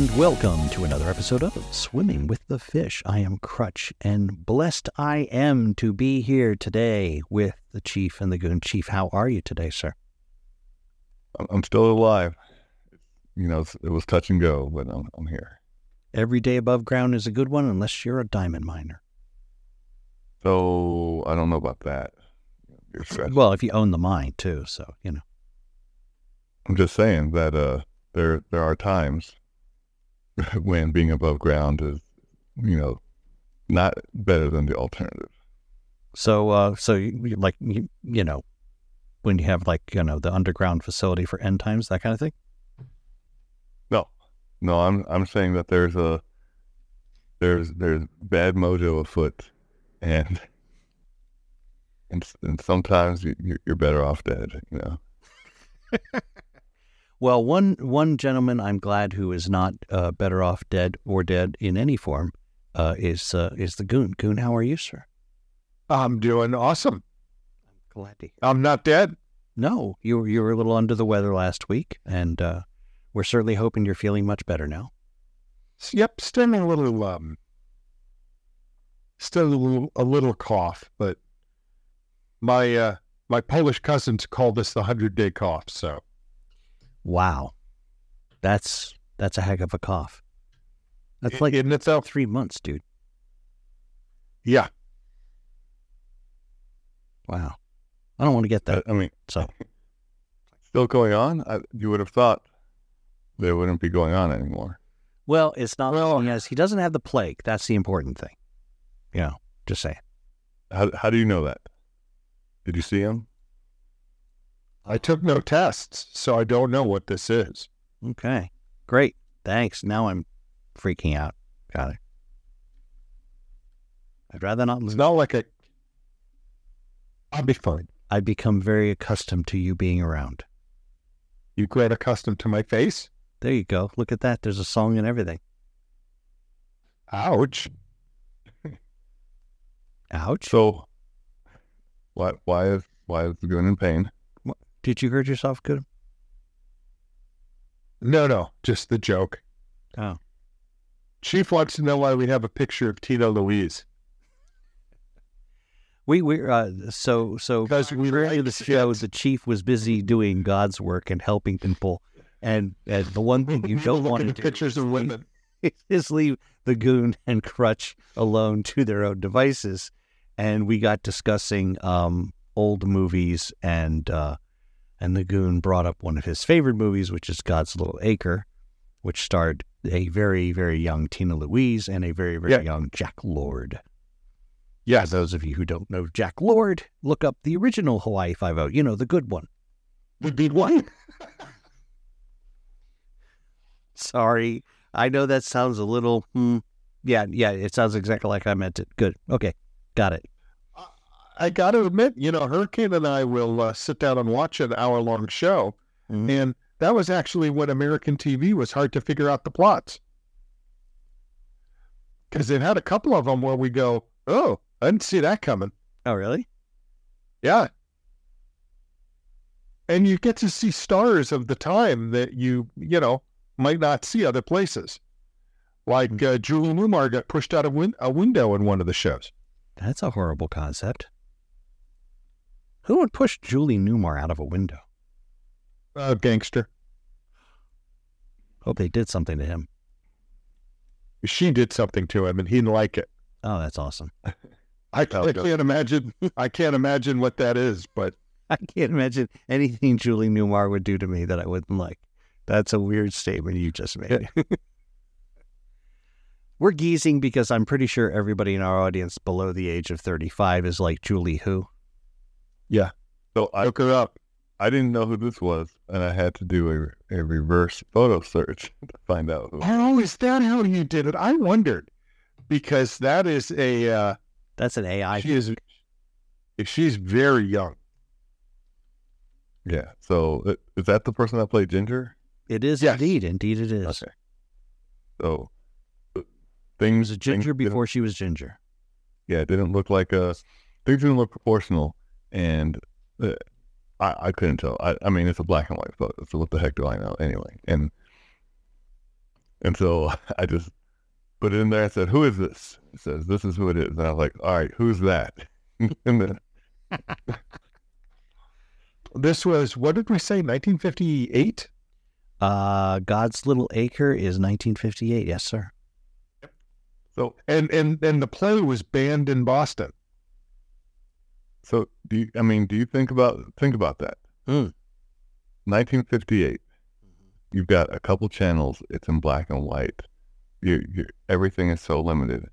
And welcome to another episode of Swimming with the Fish. I am Crutch, and blessed I am to be here today with the Chief and the Goon. Chief, how are you today, sir? I'm- still alive. You know, it was touch and go, but I'm, I'm here. Every day above ground is a good one unless you're a diamond miner. So I don't know about that. Well, if you own the mine too, so you know. I'm just saying that uh, there there are times when being above ground is, you know, not better than the alternative. So, uh, so you, like you, you know, when you have like you know the underground facility for end times, that kind of thing. No, no, I'm I'm saying that there's a there's there's bad mojo afoot, and and, and sometimes you, you're better off dead. You know. Well, one one gentleman I'm glad who is not uh, better off dead or dead in any form uh, is uh, is the Goon. Goon, how are you, sir? I'm doing awesome. I'm glad to. I'm not dead. No, you were you were a little under the weather last week, and uh, we're certainly hoping you're feeling much better now. Yep, still a little um, still a little, a little cough, but my uh, my Polish cousins call this the hundred day cough. So Wow, that's that's a heck of a cough. That's like isn't it though? three months, dude. Yeah, Wow, I don't want to get that. I, I mean, So still going on. I, you would have thought they wouldn't be going on anymore. well, it's not. Well- yes, he doesn't have the plague. That's the important thing. You know, just saying. How how do you know that? Did you see him? I took no tests, so I don't know what this is. Okay, great. Thanks. Now I'm freaking out. Got it. I'd rather not It's lose. not like a. I'll be fine. I'd become very accustomed to you being around. You get accustomed to my face. There you go. Look at that. There's a song and everything. Ouch. Ouch. So why why is why is the Goon in pain? Did you hurt yourself, good? No, no, just the joke. Oh. Chief wants to know why we have a picture of Tina Louise. We we uh so so Because we like the show, the chief was busy doing God's work and helping people, and and the one thing you don't want to do pictures of women. is leave the goon and crutch alone to their own devices. And we got discussing um, old movies, and uh, and the goon brought up one of his favorite movies, which is God's Little Acre, which starred a very very young Tina Louise and a very very Yeah. young Jack Lord. Yeah, those of you who don't know Jack Lord, look up the original Hawaii Five O. You know the good one. Would be one. Sorry, I know that sounds a little. Hmm, yeah, yeah, it sounds exactly like I meant it. Good. Okay, got it. I got to admit, you know, Hurricane and I will uh, sit down and watch an hour long show. Mhm. And that was actually when American TV was hard to figure out the plots. Because they've had a couple of them where we go, oh, I didn't see that coming. Oh, really? Yeah. And you get to see stars of the time that you, you know, might not see other places. Like uh, Julie Newmar got pushed out of win- a window in one of the shows. That's a horrible concept. Who would push Julie Newmar out of a window? Uh, gangster. Hope they did something to him. She did something to him and he didn't like it. Oh, that's awesome. I, Oh, I can't imagine. I can't imagine what that is, but I can't imagine anything Julie Newmar would do to me that I wouldn't like. That's a weird statement you just made. We're geezing because I'm pretty sure everybody in our audience below the age of 35 is like Julie who. So I look her up. I didn't know who this was, and I had to do a, a reverse photo search to find out who. Oh, is that how you did it? I wondered because that is a. Uh, That's an AI. she is. She's very young. Yeah. So uh, is that the person that played Ginger? It is Yes. indeed. Indeed, it is. Okay. So uh, It things was a ginger things before she was ginger. yeah, it didn't look like a things didn't look proportional, and uh, I I couldn't tell. I I mean, it's a black and white photo, so what the heck do I know anyway? And And so I just put it in there I said, "Who is this?" It says, "This is who it is." And I was like, "All right, who's that?" and then This was what did we say? 1958. Uh, God's Little Acre is 1958. Yes, sir. so And and and the play was banned in Boston. So do you, I mean, do you think about think about that? Hmm. 1958. You've got a couple channels. It's in black and white. You, you, everything is so limited.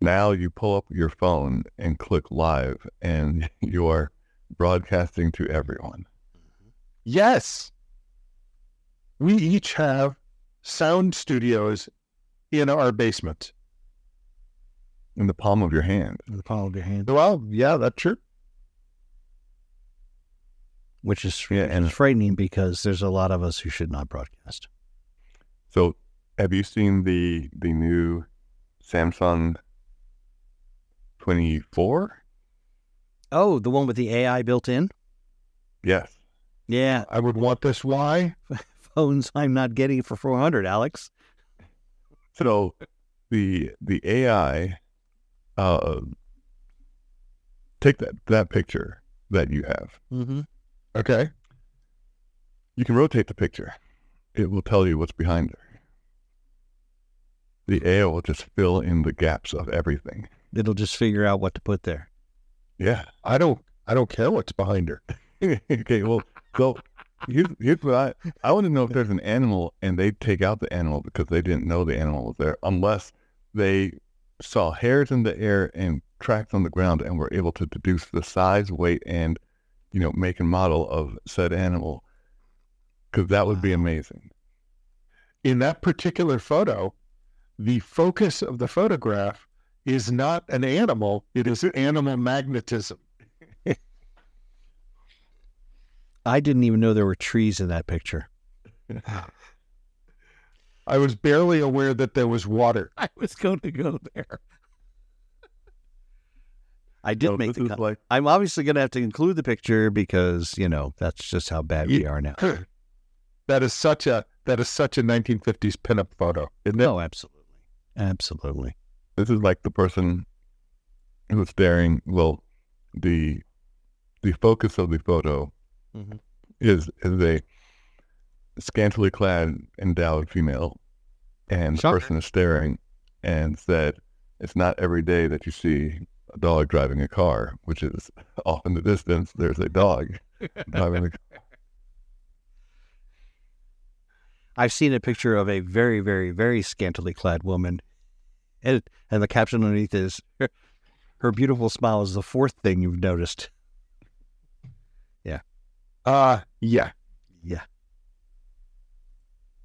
Now you pull up your phone and click live, and you are broadcasting to everyone. Yes. We each have sound studios in our basement. in the palm of your hand. In the palm of your hand, Well, yeah, that's true. Which is Yeah, which and- is frightening because there's a lot of us who should not broadcast. So, have you seen the the new Samsung 24? Oh, the one with the AI built in? Yes. Yeah, I would want this. Why? phones I'm not getting for 400, Alex. So, the the AI, uh, take that that picture that you have. Mm-hmm. Okay. You can rotate the picture. It will tell you what's behind her. The AI will just fill in the gaps of everything. It'll just figure out what to put there. Yeah. I don't. I don't care what's behind her. okay, well, so here's, here's what I I want to know if there's an animal and they take out the animal because they didn't know the animal was there, unless they saw hairs in the air and tracks on the ground and were able to deduce the size, weight, and you know, make and model of said animal. Because that would be amazing. In that particular photo, the focus of the photograph is not an animal. It is animal magnetism. I didn't even know there were trees in that picture. I was barely aware that there was water. I was going to go there. I did So make the cut. I'm obviously going to have to include the picture because, you know, that's just how bad we are now. that is such a that is such a 1950s pinup photo, isn't it? No, absolutely. Absolutely. this is like the person who's staring. Well, the the focus of the photo Mhm. is is a scantily clad endowed female, and the person is staring and said, "It's not every day that you see a dog driving a car, which is off in the distance. There's a dog driving the car." I've seen a picture of a very, very, very scantily clad woman, and and the caption underneath is, "Her, her beautiful smile is the fourth thing you've noticed." Yeah. Uh yeah. Yeah.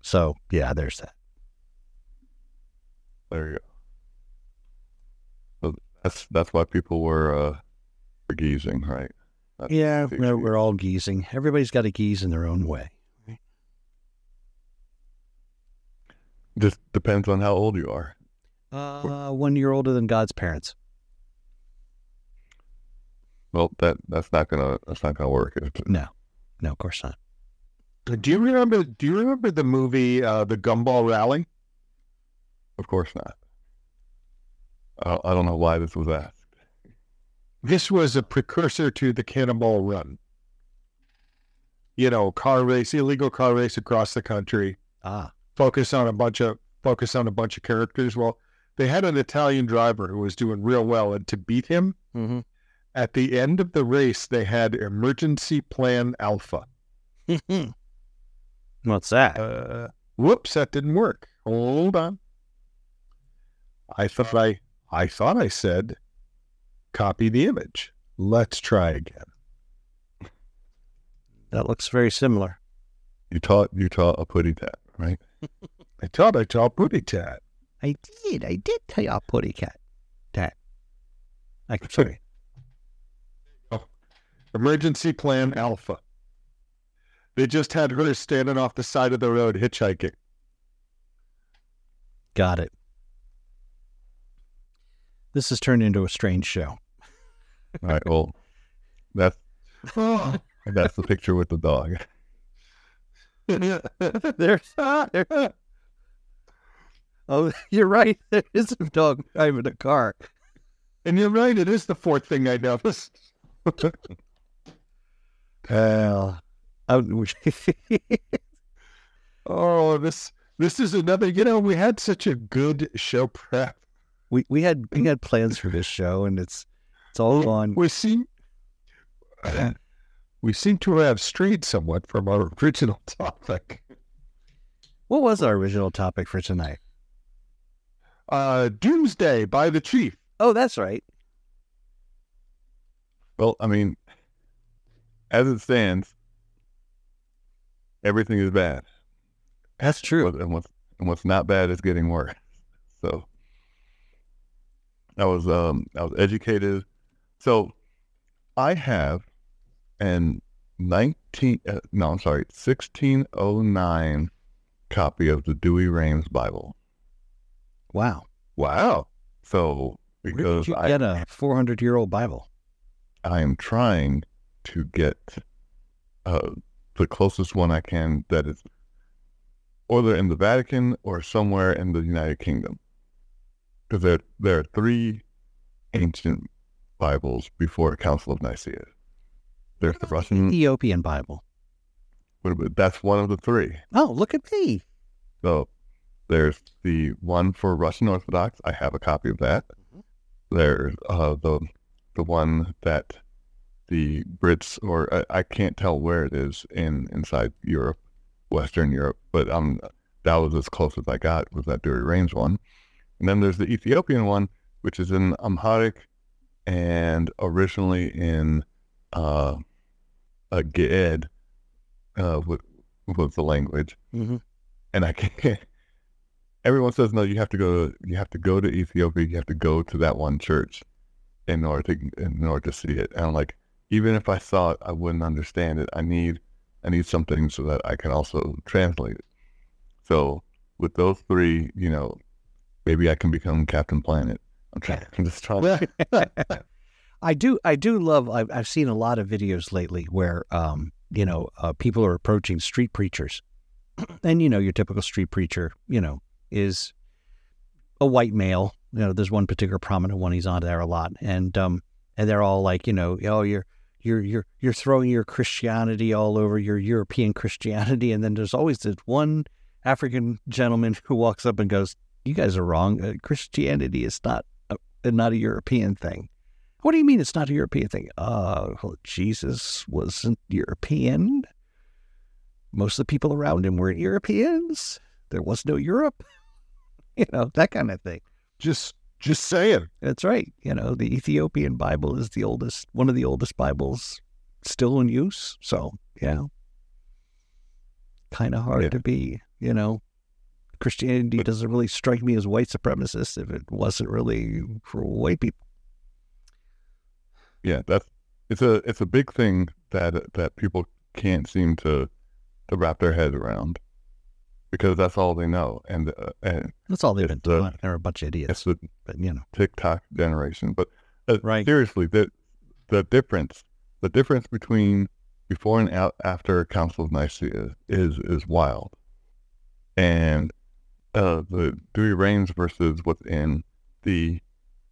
So yeah, there's that. There you go. So that's that's why people were uh, were geezing, right? That's Yeah, we're, we're all geezing. Everybody's got to geeze in their own way. Just depends on how old you are. Uh, one year older than God's parents. Well, that that's not gonna that's not gonna work. is it? No, no, of course not. Do you remember? Do you remember the movie uh, The Gumball Rally? Of course not. I don't, I don't know why this was asked. This was a precursor to the Cannonball Run. You know, car race, illegal car race across the country. Ah, Focus on a bunch of focus on a bunch of characters. Well, they had an Italian driver who was doing real well, and to beat him mm-hmm. at the end of the race, they had Emergency Plan Alpha. what's that? Uh, whoops, that didn't work. Hold on. I thought I I thought I said copy the image. Let's try again. that looks very similar. You taught you taught a putty tat, right? I taught I saw booty tat. I did. I did tell you a putty cat. Tat. I'm sorry. Emergency Plan Alpha. They just had her standing off the side of the road hitchhiking. Got it. This has turned into a strange show. All right. Well, that's Oh. that's the picture with the dog. There's there, Oh, you're right. There is a dog driving a car. And you're right, it is the fourth thing I noticed. Well, I- Oh, this this is another. You know, we had such a good show prep. We we had we had plans for this show, and it's it's all gone. We seem we seem to have strayed somewhat from our original topic. What was our original topic for tonight? Uh, Doomsday by the Chief. Oh, that's right. Well, I mean, as it stands, everything is bad. That's true. And what's and what's not bad is getting worse. So I was um I was educated. So I have an nineteen uh, no I'm sorry sixteen oh nine copy of the Douay-Rheims Bible. Wow. Wow. So Where did because you I get a 400 year old Bible? I am trying to get uh, the closest one I can that is either in the Vatican or somewhere in the United Kingdom. Because there, there are three ancient Bibles before the Council of Nicaea. There's the Russian, Ethiopian Bible. that's one of the three. Oh, look at me. So there's the one for Russian Orthodox. I have a copy of that. Mhm. There's uh, the the one that the Brits or I, I can't tell where it is in inside Europe, Western Europe, but um that was as close as I got was that Douay-Rheims one. And then there's the Ethiopian one, which is in Amharic and originally in uh, a Ge'ez, uh, with, was the language Mm-hmm. and I can't. Everyone says no. You have to go. To, you have to go to Ethiopia. You have to go to that one church in order to in order to see it. And I'm like, even if I saw it, I wouldn't understand it. I need I need something so that I can also translate it. So with those three, you know, maybe I can become Captain Planet. I'm trying. I'm just trying. I do. I do love. I've, I've seen a lot of videos lately where, um, you know, uh, people are approaching street preachers, and you know, your typical street preacher, you know, is a white male. You know, there's one particular prominent one. He's on there a lot, and um, and they're all like, you know, oh, you're you're you're you're throwing your Christianity all over your European Christianity, and then there's always this one African gentleman who walks up and goes, "You guys are wrong. Uh, Christianity is not a, not a European thing." What do you mean it's not a European thing? Uh, well, Jesus wasn't European. Most of the people around him weren't Europeans. There was no Europe. You know, that kind of thing. just just saying. That's right. You know, the Ethiopian Bible is the oldest, one of the oldest Bibles still in use. So, yeah, kind of hard Yeah. to be, you know, Christianity doesn't really strike me as white supremacist if it wasn't really for white people. Yeah, that's it's a it's a big thing that that people can't seem to to wrap their head around because that's all they know, and uh, and That's all they've been the- taught. They're a bunch of idiots, it's the but you know. TikTok generation. But uh, Right. seriously, the the difference the difference between before and after Council of Nicaea is is wild, and uh, the Douay-Rheims versus what's in the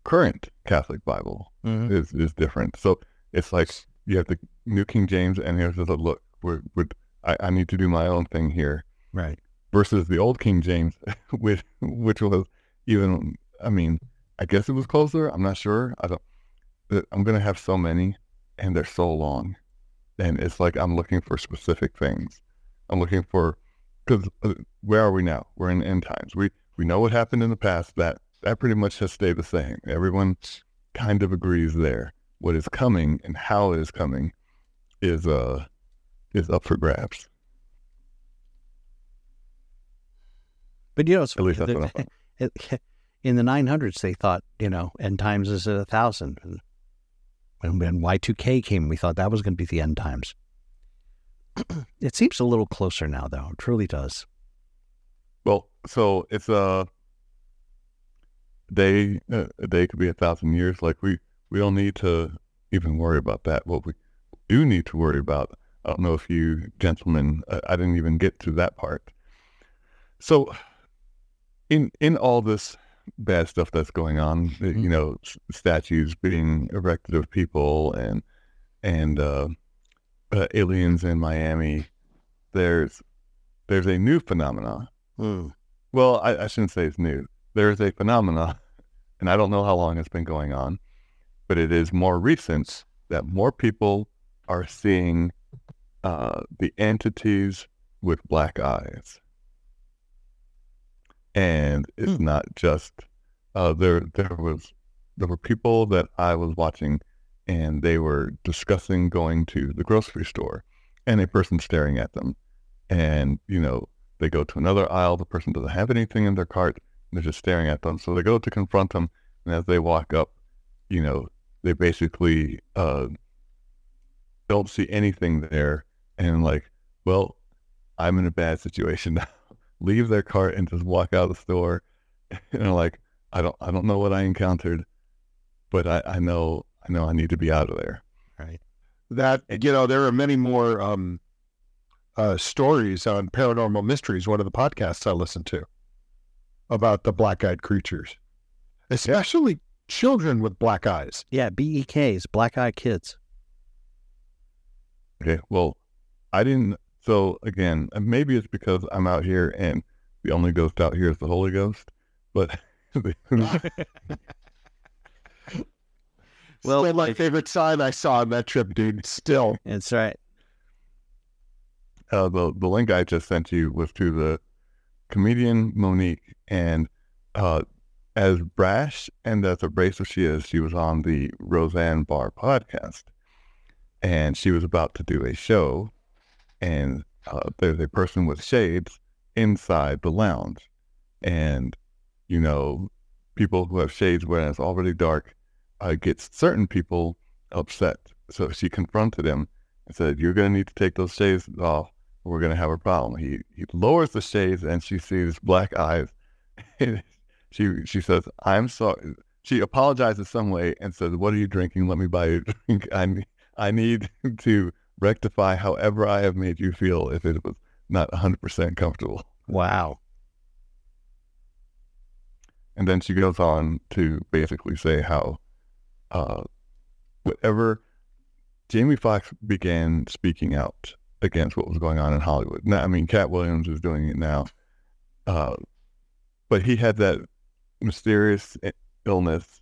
current Catholic Bible Mhm. is is different. So it's like you have the New King James, and here's just a look. We're, we're, I, I need to do my own thing here Right. versus the old King James, which which was even. I mean, I guess it was closer. I'm not sure. I don't. I'm gonna have so many, and they're so long, and it's like I'm looking for specific things. I'm looking for because uh, where are we now? We're in end times. We we know what happened in the past. That that pretty much has stayed the same. Everyone kind of agrees there. What is coming and how it is coming is uh is up for grabs. But you know, it's At least that's the- what I thought. in the 900s, they thought, you know, end times is at a thousand. And when, when Y2K came, we thought that was going to be the end times. it seems a little closer now, though. It truly does. Well, so it's a day. Uh, a day could be a thousand years. Like we, we don't need to even worry about that. What we do need to worry about. I don't know if you gentlemen. Uh, I didn't even get to that part. So, in in all this bad stuff that's going on, uh, Mhm. you know, s- statues being erected of people and and uh, aliens in Miami, there's there's a new phenomenon. Hmm. Well, I, I shouldn't say it's new. There's a phenomena, and I don't know how long it's been going on, but it is more recent that more people are seeing uh, the entities with black eyes. And it's Hmm. not just uh, there. There was there were people that I was watching, and they were discussing going to the grocery store, and a person staring at them, and you know they go to another aisle. The person doesn't have anything in their cart. They're just staring at them. So they go to confront them, and as they walk up, you know, they basically uh, don't see anything there, and like, well, I'm in a bad situation now. Leave their cart and just walk out of the store. And I'm like, I don't, I don't know what I encountered, but I, I know, I know I need to be out of there. Right. that you know there are many more um, uh, stories on paranormal mysteries. One of the podcasts I listen to about the black-eyed creatures, especially children with black eyes. Yeah, BEKs, black-eyed Kids. Okay. Well, I didn't. So again, maybe it's because I'm out here and the only ghost out here is the Holy Ghost. But Well, Still my if- favorite sign I saw on that trip, dude. Still, That's right. uh, the the link I just sent you was to the comedian Mo'Nique, and uh, as brash and as abrasive she is, she was on the Roseanne Barr podcast, and she was about to do a show, and uh, there's a person with shades inside the lounge, and you know, people who have shades when it's already dark uh, gets certain people upset. So she confronted him and said, "You're going to need to take those shades off." we're going to have a problem. He he lowers the shades and she sees black eyes. she she says, "I'm sorry." She apologizes some way and says, "What are you drinking? Let me buy you a drink. I ne- I need to rectify however I have made you feel if it was not 100% comfortable." Wow. And then she goes on to basically say how uh, whatever Jamie Foxx began speaking out against what was going on in Hollywood. Now, I mean, Katt Williams is doing it now, uh, but he had that mysterious illness,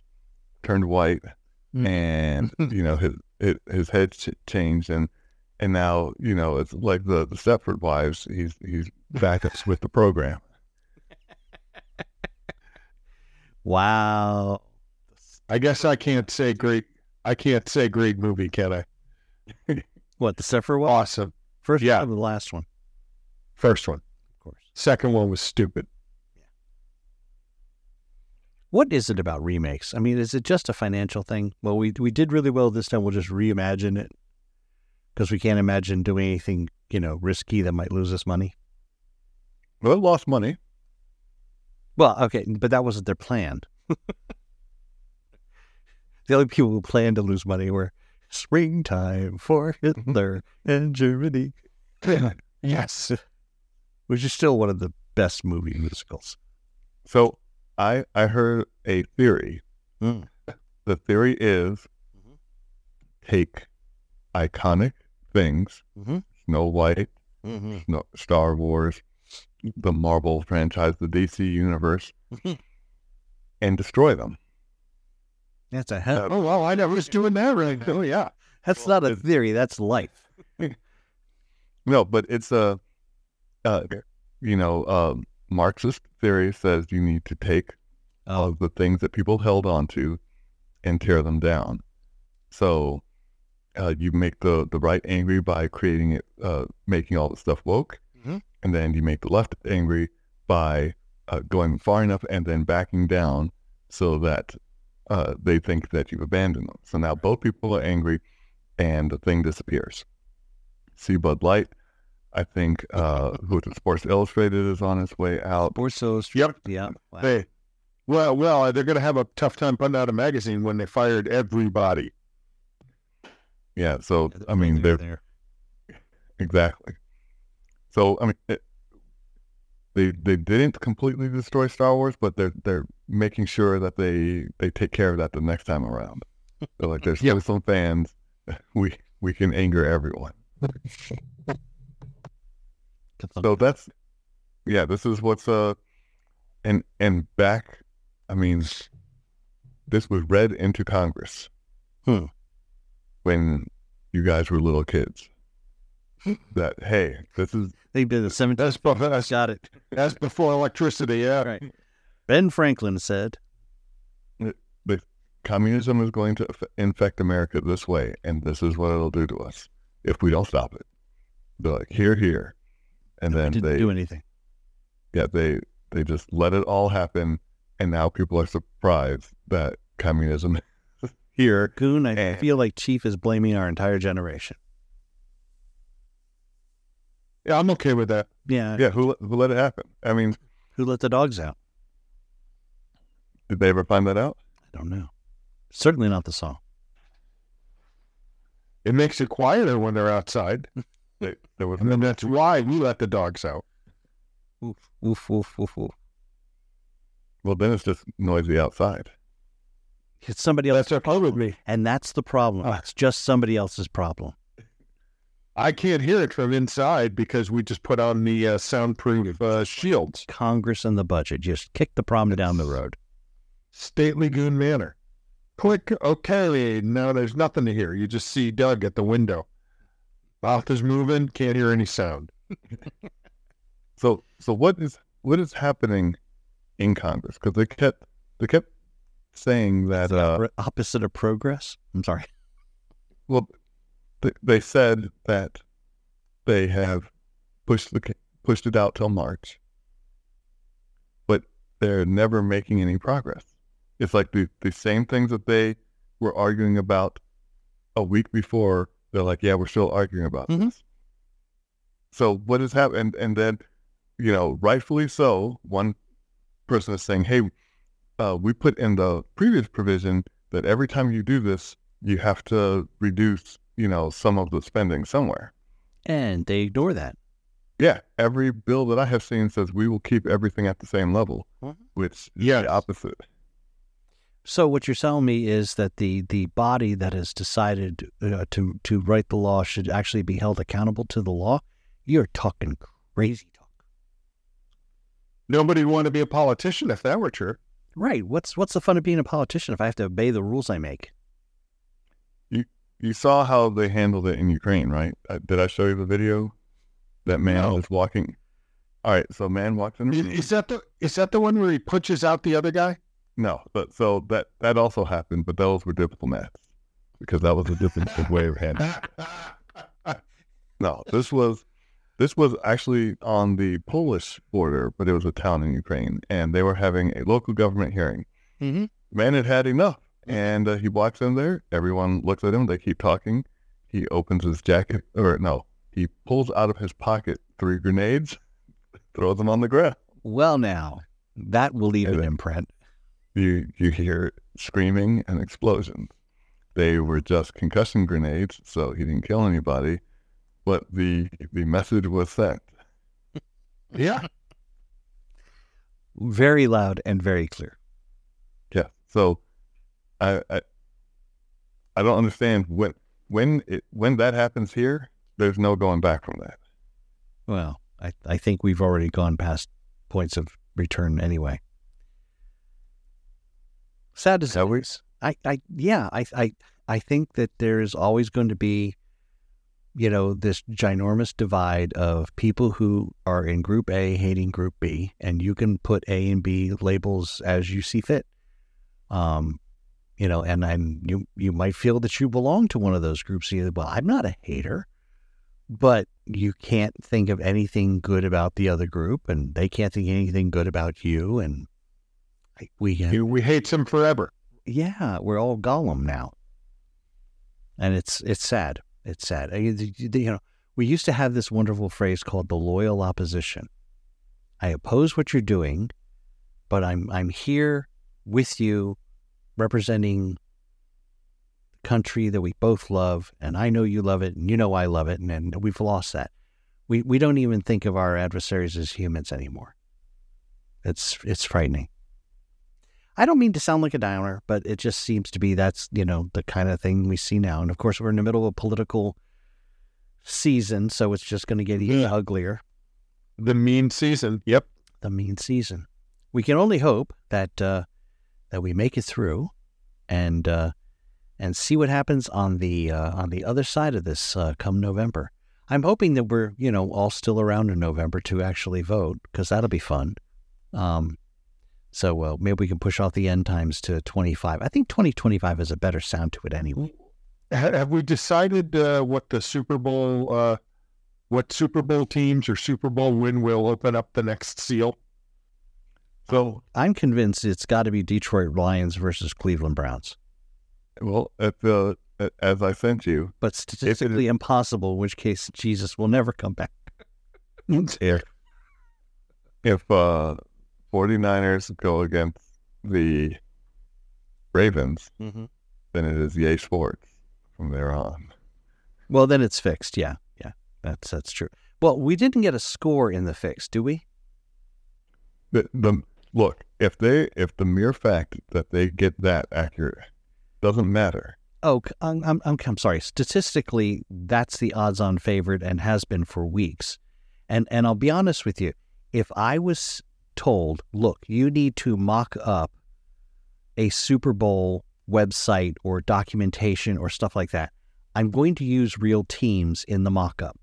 turned white, Mm. and you know his his, his head changed, and and now you know it's like the the Stepford Wives. He's he's back up with the program. Wow. I guess I can't say great. I can't say great movie, can I? What, the Sephiroth one? Awesome. First yeah. the last one? First one. Of course. Second one was stupid. What is it about remakes? I mean, is it just a financial thing? Well, we we did really well this time. We'll just reimagine it because we can't imagine doing anything, you know, risky that might lose us money. Well, it lost money. Well, okay, but that wasn't their plan. the only people who planned to lose money were Springtime for Hitler and Germany, yes. which is still one of the best movie musicals. So I I heard a theory. Mm. The theory is Mhm. take iconic things, Mhm. Snow White, Mm-hmm. Snow, Star Wars, the Marvel franchise, the DC universe, Mhm. and destroy them. That's a hell. Oh well, I never was doing that right. Oh yeah. That's well, not a theory. That's life. No, but it's a, uh, you know, um, Marxist theory says you need to take Oh, of the things that people held on to and tear them down. So uh, you make the, the right angry by creating it, uh, making all the stuff woke. Mhm. And then you make the left angry by uh, going far enough and then backing down so that uh, they think that you've abandoned them. So now both people are angry and the thing disappears. See Bud Light. I think uh, who is it, Sports Illustrated is on its way out. Sports Illustrated. Yep. Yeah. Wow. They, well, well, they're going to have a tough time putting out a magazine when they fired everybody. Yeah. So Yeah, I mean, they're they're there. Exactly. So I mean, it, they they didn't completely destroy Star Wars, but they're they're making sure that they they take care of that the next time around. So like there's some fans. We we can anger everyone. So that's yeah, this is what's uh and and back I mean this was read into Congress. Hmm. When you guys were little kids. that hey, this is they did the 17. That's, be- that's, Got it. that's before electricity, yeah. Right. Ben Franklin said, communism is going to infect America this way, and this is what it'll do to us if we don't stop it. They're like, here, here. And "We then didn't they, do anything. yeah, they, they just let it all happen. And now people are surprised that communism is here. Goon, I and- feel like Chief is blaming our entire generation. Yeah, I'm okay with that. Yeah. Yeah, who, who let it happen? I mean, Who let the dogs out? Did they ever find that out? I don't know. Certainly not the song. It makes it quieter when they're outside. They, there was And that's why we let the dogs out. Oof, oof, oof, oof, oof. well, then it's just noisy outside. It's somebody else. That's probably. And that's the problem. Ah. It's just somebody else's problem. I can't hear it from inside because we just put on the uh, soundproof uh, shields. Congress and the budget just kick the problem down the road. Stately Goon Manor. Click OK. Now there's nothing to hear. You just see Doug at the window. Mouth is moving. Can't hear any sound. So, so what is what is happening in Congress? Because they kept they kept saying that uh, Re- Opposite of progress. I'm sorry. well, they, they said that they have pushed the pushed it out till March, but they're never making any progress. It's like the the same things that they were arguing about a week before. They're like, yeah, we're still arguing about Mhm. this. So what has happened? And then, you know, rightfully so, one person is saying, hey, uh, we put in the previous provision that every time you do this, you have to reduce, you know, some of the spending somewhere. And they ignore that. Yeah, every bill that I have seen says we will keep everything at the same level, Mhm. which is Yes. the opposite. So what you're telling me is that the the body that has decided uh, to to write the law should actually be held accountable to the law. You're talking crazy talk. Nobody would want to be a politician if that were true. Right. What's what's the fun of being a politician if I have to obey the rules I make? You you saw how they handled it in Ukraine, right? Uh, did I show you the video? That man No. was walking. All right, so man walks in. Is, is that the is that the one where he punches out the other guy? No, but so that that also happened, but those were diplomats because that was a different way of handling. No, this was this was actually on the Polish border, but it was a town in Ukraine, and they were having a local government hearing. Mm-hmm. Man had had enough, and uh, he walks in there. Everyone looks at him. They keep talking. He opens his jacket, or no, he pulls out of his pocket three grenades, throws them on the ground. Well, now that will leave And an then- imprint. You you hear screaming and explosions. They were just concussion grenades, so he didn't kill anybody, but the the message was sent. Yeah. Very loud and very clear. Yeah. So I I, I don't understand when when it when that happens here, there's no going back from that. Well, I, I think we've already gone past points of return anyway. Sad as is. I, I yeah, I, I I think that there's always going to be, you know, this ginormous divide of people who are in group A hating group B, and you can put A and B labels as you see fit. Um, you know, and and you you might feel that you belong to one of those groups. Either, well, I'm not a hater but you can't think of anything good about the other group, and they can't think anything good about you. And we, have, we hate him forever. yeah, we're all Gollum now, and it's it's sad. It's sad. You know, we used to have this wonderful phrase called the loyal opposition. I oppose what you're doing, but I'm I'm here with you, representing the country that we both love, and I know you love it, and you know I love it, and, and we've lost that. We we don't even think of our adversaries as humans anymore. It's it's frightening. I don't mean to sound like a downer, but it just seems to be that's you know the kind of thing we see now. And of course, we're in the middle of a political season, so it's just going to get even Yeah. uglier. The mean season. Yep. The mean season. We can only hope that uh, that we make it through, and uh, and see what happens on the uh, on the other side of this uh, come November. I'm hoping that we're you know all still around in November to actually vote because that'll be fun. Um, so uh, maybe we can push off the end times to 25. I think 2025 has a better sound to it anyway. Have we decided uh, what the Super Bowl, uh, what Super Bowl teams or Super Bowl win will open up the next seal? So, I'm convinced it's got to be Detroit Lions versus Cleveland Browns, well, at the as I sent you, but statistically impossible. In which case, Jesus will never come back. if if uh 49ers go against the Ravens, Mm-hmm. then it is Yay Sports from there on. Well, then it's fixed. Yeah, yeah, that's that's true. Well, we didn't get a score in the fix, do we? The, the look if they if the mere fact that they get that accurate doesn't matter. Oh, I'm, I'm, I'm sorry. Statistically, that's the odds-on favorite and has been for weeks. And and I'll be honest with you, if I was told, look, you need to mock up a Super Bowl website or documentation or stuff like that, I'm going to use real teams in the mock-up.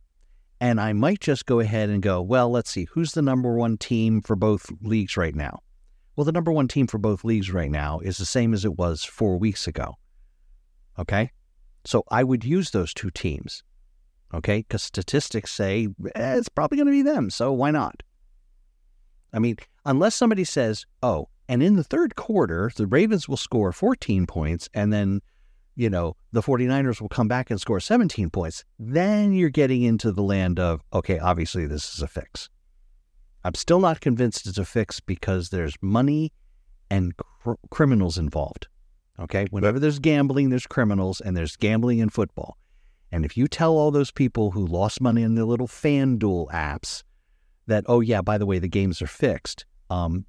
And I might just go ahead and go, well, let's see, who's the number one team for both leagues right now? Well, the number one team for both leagues right now is the same as it was four weeks ago. Okay. So I would use those two teams. Okay. Because statistics say eh, it's probably going to be them. So why not? I mean, unless somebody says, oh, and in the third quarter, the Ravens will score 14 points and then, you know, the 49ers will come back and score 17 points, then you're getting into the land of, okay, obviously this is a fix. I'm still not convinced it's a fix because there's money and cr- criminals involved. Okay. Whenever there's gambling, there's criminals, and there's gambling in football. And if you tell all those people who lost money in their little FanDuel apps that, oh, yeah, by the way, the games are fixed, um,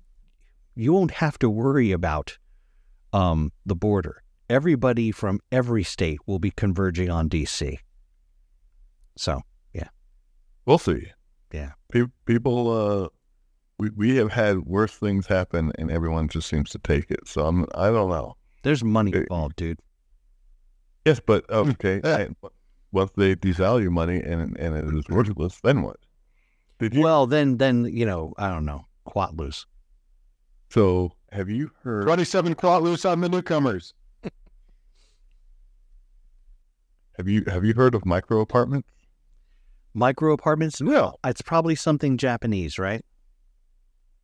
you won't have to worry about um, the border. Everybody from every state will be converging on DC. So, yeah. We'll see. Yeah. Pe- people, uh, we we have had worse things happen, and everyone just seems to take it. So I'm I don't know. there's money involved, dude. Yes, but okay. I, once they devalue money and and it is worthless, then what? Did you? Well, then, then you know, I don't know, quatloos. so have you heard? 27 quatloos on the newcomers. Have you have you heard of micro apartments? Micro apartments? No. It's probably something Japanese, right?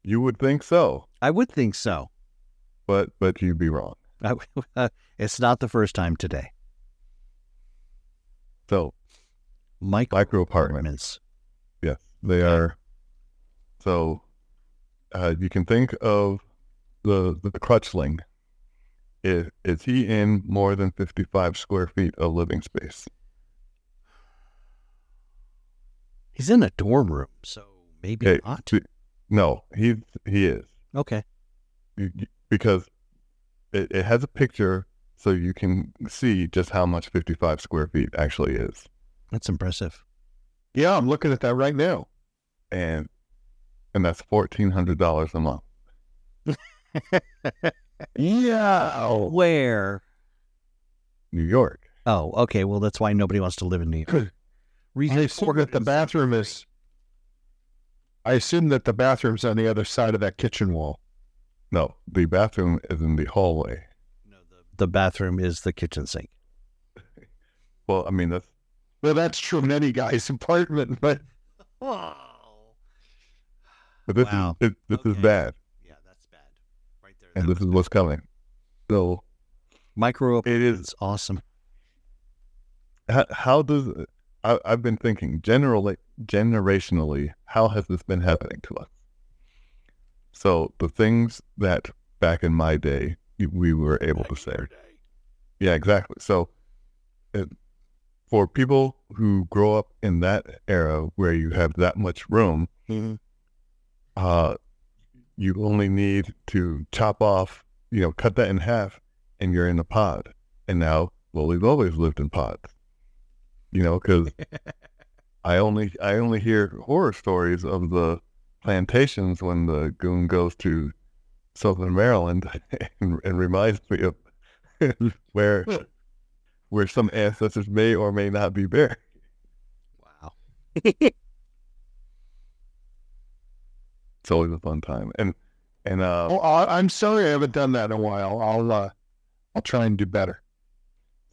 You would think so, I would think so. but but you'd be wrong. I, it's not the first time today. So Micro, micro apartments. apartments. Yes, they are. So, uh, you can think of the the crutchling. Is is he in more than fifty five square feet of living space? He's in a dorm room, so maybe Hey, not. No, he he is Okay. Because it, it has a picture, so you can see just how much fifty five square feet actually is, That's impressive. Yeah, I'm looking at that right now. and and that's fourteen hundred dollars a month. Yeah. Where? New York. Oh, okay. Well, that's why nobody wants to live in New York. Reason I assume that the bathroom is. I assume that the bathroom's on the other side of that kitchen wall. No, the bathroom is in the hallway. No, the, the bathroom is the kitchen sink. Well, I mean that's Well, that's true in any guy's apartment, but Oh. but this Wow. is it, this is bad, Yeah, that's bad. Right there. and this is what's coming. So Micro it is awesome. how, how does I, I've been thinking generally generationally how has this been happening to us so the things that back in my day we were able to say yeah exactly so it, for people who grow up in that era where you have that much room Mm-hmm. uh you only need to chop off, you know, cut that in half, and you're in a pod. And now, well, we've always lived in pods, you know, because I only I only hear horror stories of the plantations when the goon goes to Southern Maryland and, and reminds me of where where some ancestors may or may not be buried. Wow. It's always a fun time, and and uh, Oh, I- I'm sorry I haven't done that in a while. I'll uh, I'll try and do better.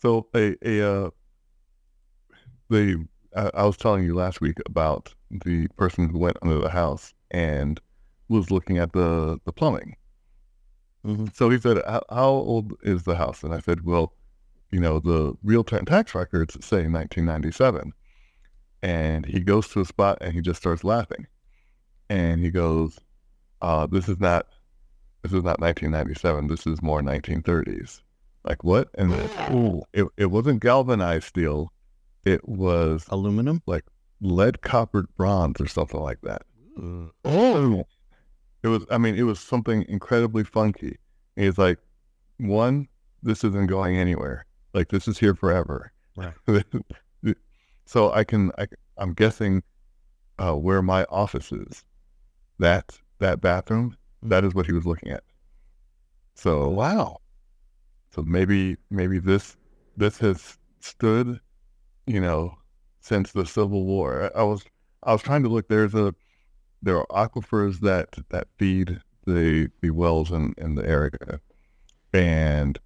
So a a uh, the I, I was telling you last week about the person who went under the house and was looking at the the plumbing. Mhm. So he said, how, "How old is the house?" And I said, "Well, you know, the realtor and tax records say 1997." And he goes to a spot and he just starts laughing, and he goes, uh, "This is not." This is not 1997. This is more 1930s. Like what? And Ooh. it, it wasn't galvanized steel. It was Aluminum. Like lead coppered bronze or something like that. Oh, It was, I mean, it was something incredibly funky. And He's like, one, this isn't going anywhere. Like this is here forever. Right. so I can, I, I'm guessing uh, where my office is, that that bathroom, that is what he was looking at. So wow. So maybe maybe this this has stood, you know, since the Civil War. I I was I was trying to look. There's a there are aquifers that that feed the the wells in in the area, and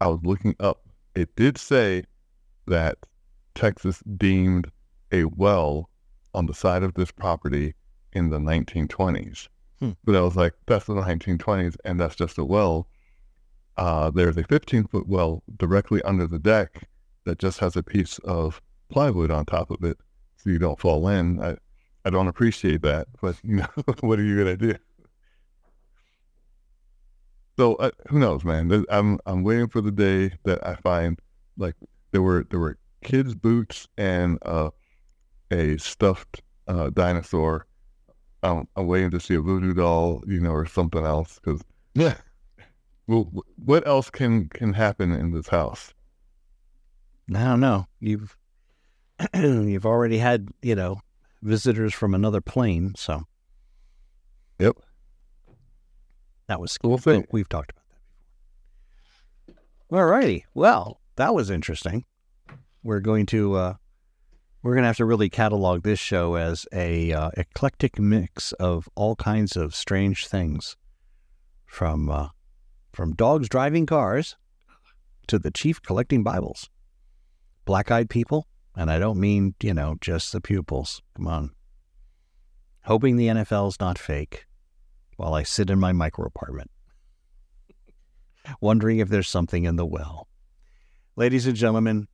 I was looking up. It did say that Texas deemed a well on the side of this property in the 1920s. Hmm. But I was like, that's the 1920s, and that's just a well uh, there's a 15 foot well directly under the deck that just has a piece of plywood on top of it so you don't fall in. I, I don't appreciate that, but you know, what are you going to do? So uh, who knows, man? I'm I'm waiting for the day that I find like there were there were kids' boots and uh, a stuffed uh, dinosaur. Um, I'm waiting to see a voodoo doll, you know, or something else because Yeah. well, what else can can happen in this house? I don't know. You've you've already had you know visitors from another plane, so Yep. That was We'll see. we've talked about that before. All righty. Well, that was interesting. We're going to uh, we're going to have to really catalog this show as a uh, eclectic mix of all kinds of strange things, from uh, from dogs driving cars to the chief collecting Bibles, black-eyed people, and I don't mean you know just the pupils. Come on. Hoping the NFL's not fake, while I sit in my micro apartment, wondering if there's something in the well. Ladies and gentlemen,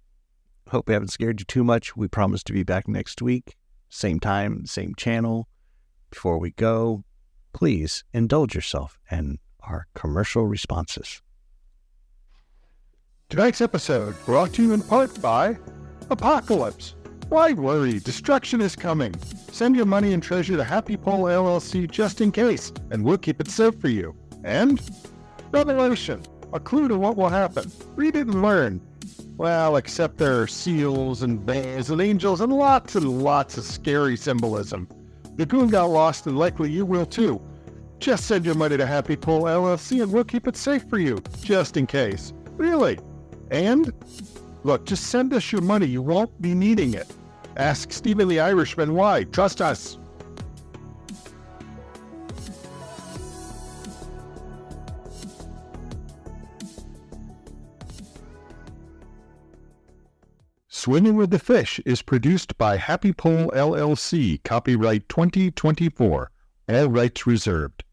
hope we haven't scared you too much. We promise to be back next week, same time, same channel. Before we go, please indulge yourself in our commercial responses. Tonight's episode brought to you in part by Apocalypse. Why worry? Destruction is coming. Send your money and treasure to Happy Pole LLC just in case, and we'll keep it safe for you. And Revelation, a clue to what will happen. Read it and learn. Well, except there are seals and bears and angels and lots and lots of scary symbolism. The goon got lost and likely you will too. Just send your money to Happy Pole LLC and we'll keep it safe for you, just in case. Really? And look, just send us your money. You won't be needing it. Ask Stephen the Irishman why. Trust us. Swimming with the Fish is produced by Happy Pole LLC, copyright 2024, all rights reserved.